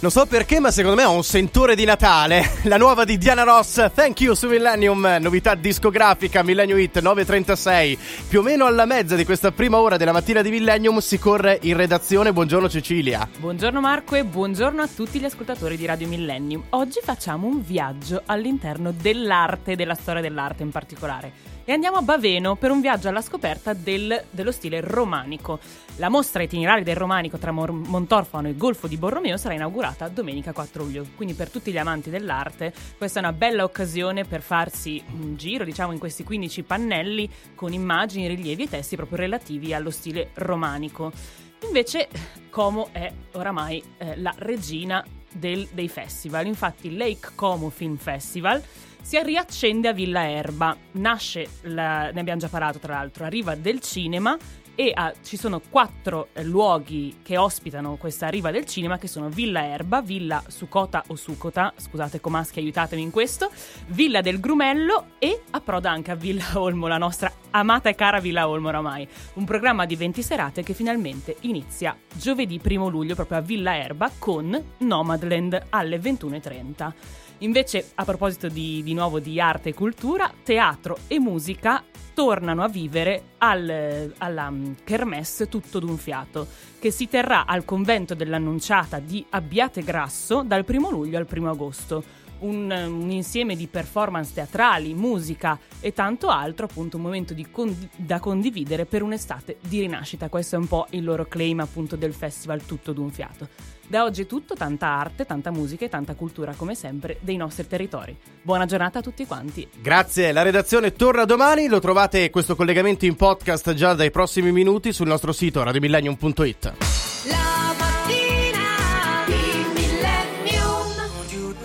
Non so perché, ma secondo me ho un sentore di Natale. La nuova di Diana Ross, Thank You su Millennium, novità discografica Millennium Hit 936. Più o meno alla mezza di questa prima ora della mattina di Millennium si corre in redazione. Buongiorno Cecilia. Buongiorno Marco e buongiorno a tutti gli ascoltatori di Radio Millennium. Oggi facciamo un viaggio all'interno dell'arte, della storia dell'arte in particolare e andiamo a Baveno per un viaggio alla scoperta del, dello stile romanico. La mostra itineraria del romanico tra Mor- Montorfano e Golfo di Borromeo sarà inaugurata domenica 4 luglio, quindi per tutti gli amanti dell'arte questa è una bella occasione per farsi un giro, diciamo, in questi 15 pannelli con immagini, rilievi e testi proprio relativi allo stile romanico. Invece Como è oramai eh, la regina del, dei festival, infatti Lake Como Film Festival si riaccende a Villa Erba. Nasce, la, ne abbiamo già parlato tra l'altro, a riva del cinema e ah, ci sono quattro eh, luoghi che ospitano questa riva del cinema che sono Villa Erba, Villa Sucota o Sucota, scusate comaschi aiutatemi in questo, Villa del Grumello e approda anche a Villa Olmo, la nostra amata e cara Villa Olmo oramai, un programma di 20 serate che finalmente inizia giovedì 1 luglio proprio a Villa Erba con Nomadland alle 21.30. Invece, a proposito di, di nuovo di arte e cultura, teatro e musica tornano a vivere al, alla um, Kermesse tutto d'un fiato, che si terrà al convento dell'Annunciata di Abbiate Grasso dal 1 luglio al 1 agosto. Un, un, insieme di performance teatrali, musica e tanto altro, appunto un momento condi- da condividere per un'estate di rinascita. Questo è un po' il loro claim appunto del festival Tutto d'un fiato. Da oggi è tutto, tanta arte, tanta musica e tanta cultura come sempre dei nostri territori. Buona giornata a tutti quanti. Grazie, la redazione torna domani, lo trovate questo collegamento in podcast già dai prossimi minuti sul nostro sito radiomillennium.it.